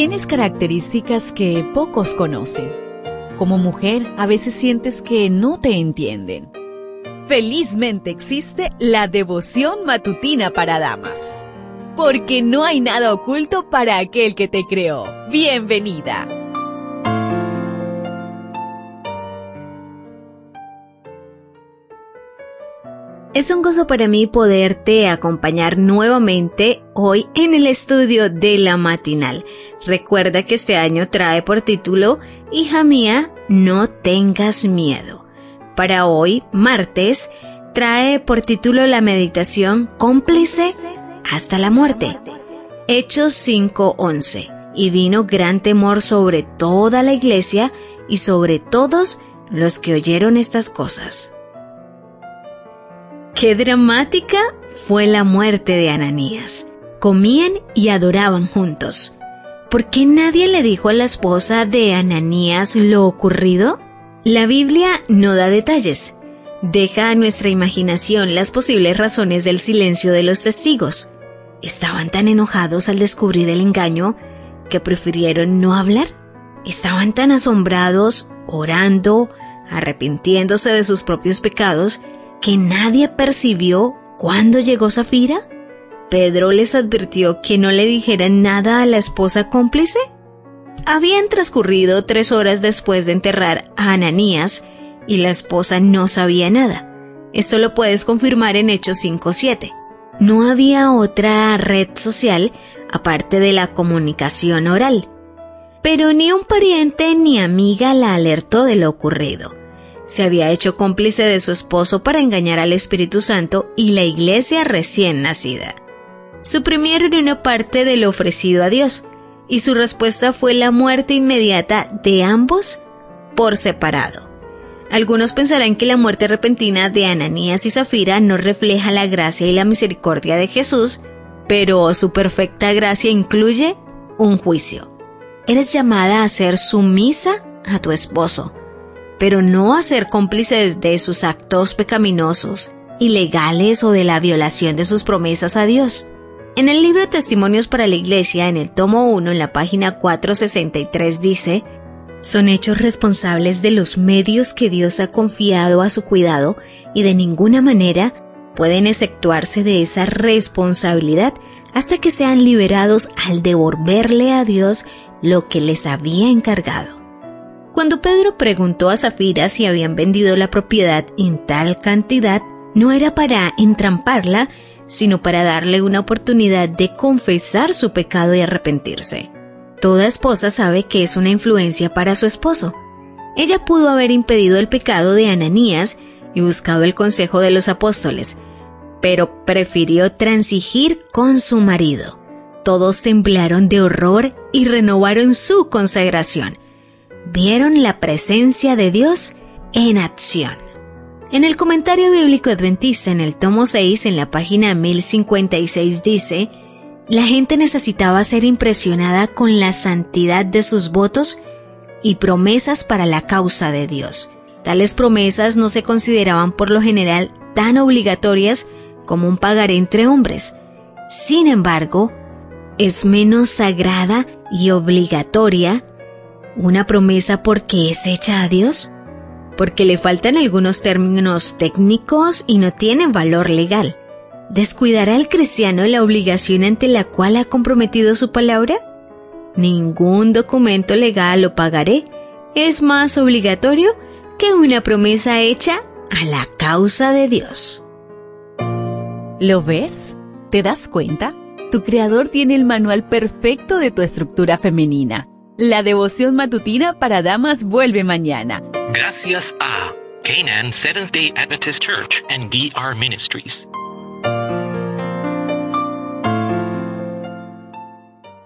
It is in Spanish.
Tienes características que pocos conocen. Como mujer, a veces sientes que no te entienden. Felizmente existe la devoción matutina para damas. Porque no hay nada oculto para aquel que te creó. Bienvenida. Es un gozo para mí poderte acompañar nuevamente hoy en el estudio de la matinal. Recuerda que este año trae por título Hija mía, no tengas miedo. Para hoy, martes, trae por título la meditación cómplice hasta la muerte. Hechos 5:11. Y vino gran temor sobre toda la iglesia y sobre todos los que oyeron estas cosas. Qué dramática fue la muerte de Ananías. Comían y adoraban juntos. ¿Por qué nadie le dijo a la esposa de Ananías lo ocurrido? La Biblia no da detalles. Deja a nuestra imaginación las posibles razones del silencio de los testigos. Estaban tan enojados al descubrir el engaño que prefirieron no hablar. Estaban tan asombrados, orando, arrepintiéndose de sus propios pecados, que nadie percibió cuándo llegó Zafira? ¿Pedro les advirtió que no le dijeran nada a la esposa cómplice? Habían transcurrido tres horas después de enterrar a Ananías y la esposa no sabía nada. Esto lo puedes confirmar en Hechos 5.7. No había otra red social aparte de la comunicación oral. Pero ni un pariente ni amiga la alertó de lo ocurrido se había hecho cómplice de su esposo para engañar al Espíritu Santo y la iglesia recién nacida. Suprimieron una parte de lo ofrecido a Dios, y su respuesta fue la muerte inmediata de ambos por separado. Algunos pensarán que la muerte repentina de Ananías y Zafira no refleja la gracia y la misericordia de Jesús, pero su perfecta gracia incluye un juicio. Eres llamada a ser sumisa a tu esposo, pero no a ser cómplices de sus actos pecaminosos, ilegales o de la violación de sus promesas a Dios. En el libro Testimonios para la Iglesia, en el tomo 1, en la página 463, dice, son hechos responsables de los medios que Dios ha confiado a su cuidado y de ninguna manera pueden exceptuarse de esa responsabilidad hasta que sean liberados al devolverle a Dios lo que les había encargado. Cuando Pedro preguntó a Zafira si habían vendido la propiedad en tal cantidad, no era para entramparla, sino para darle una oportunidad de confesar su pecado y arrepentirse. Toda esposa sabe que es una influencia para su esposo. Ella pudo haber impedido el pecado de Ananías y buscado el consejo de los apóstoles, pero prefirió transigir con su marido. Todos temblaron de horror y renovaron su consagración vieron la presencia de Dios en acción. En el comentario bíblico adventista en el tomo 6, en la página 1056 dice, la gente necesitaba ser impresionada con la santidad de sus votos y promesas para la causa de Dios. Tales promesas no se consideraban por lo general tan obligatorias como un pagar entre hombres. Sin embargo, es menos sagrada y obligatoria ¿Una promesa porque es hecha a Dios? Porque le faltan algunos términos técnicos y no tienen valor legal. ¿Descuidará el cristiano la obligación ante la cual ha comprometido su palabra? Ningún documento legal o pagaré es más obligatorio que una promesa hecha a la causa de Dios. ¿Lo ves? ¿Te das cuenta? Tu creador tiene el manual perfecto de tu estructura femenina la devoción matutina para damas vuelve mañana. Gracias a Canaan Seventh Day Adventist Church and DR Ministries.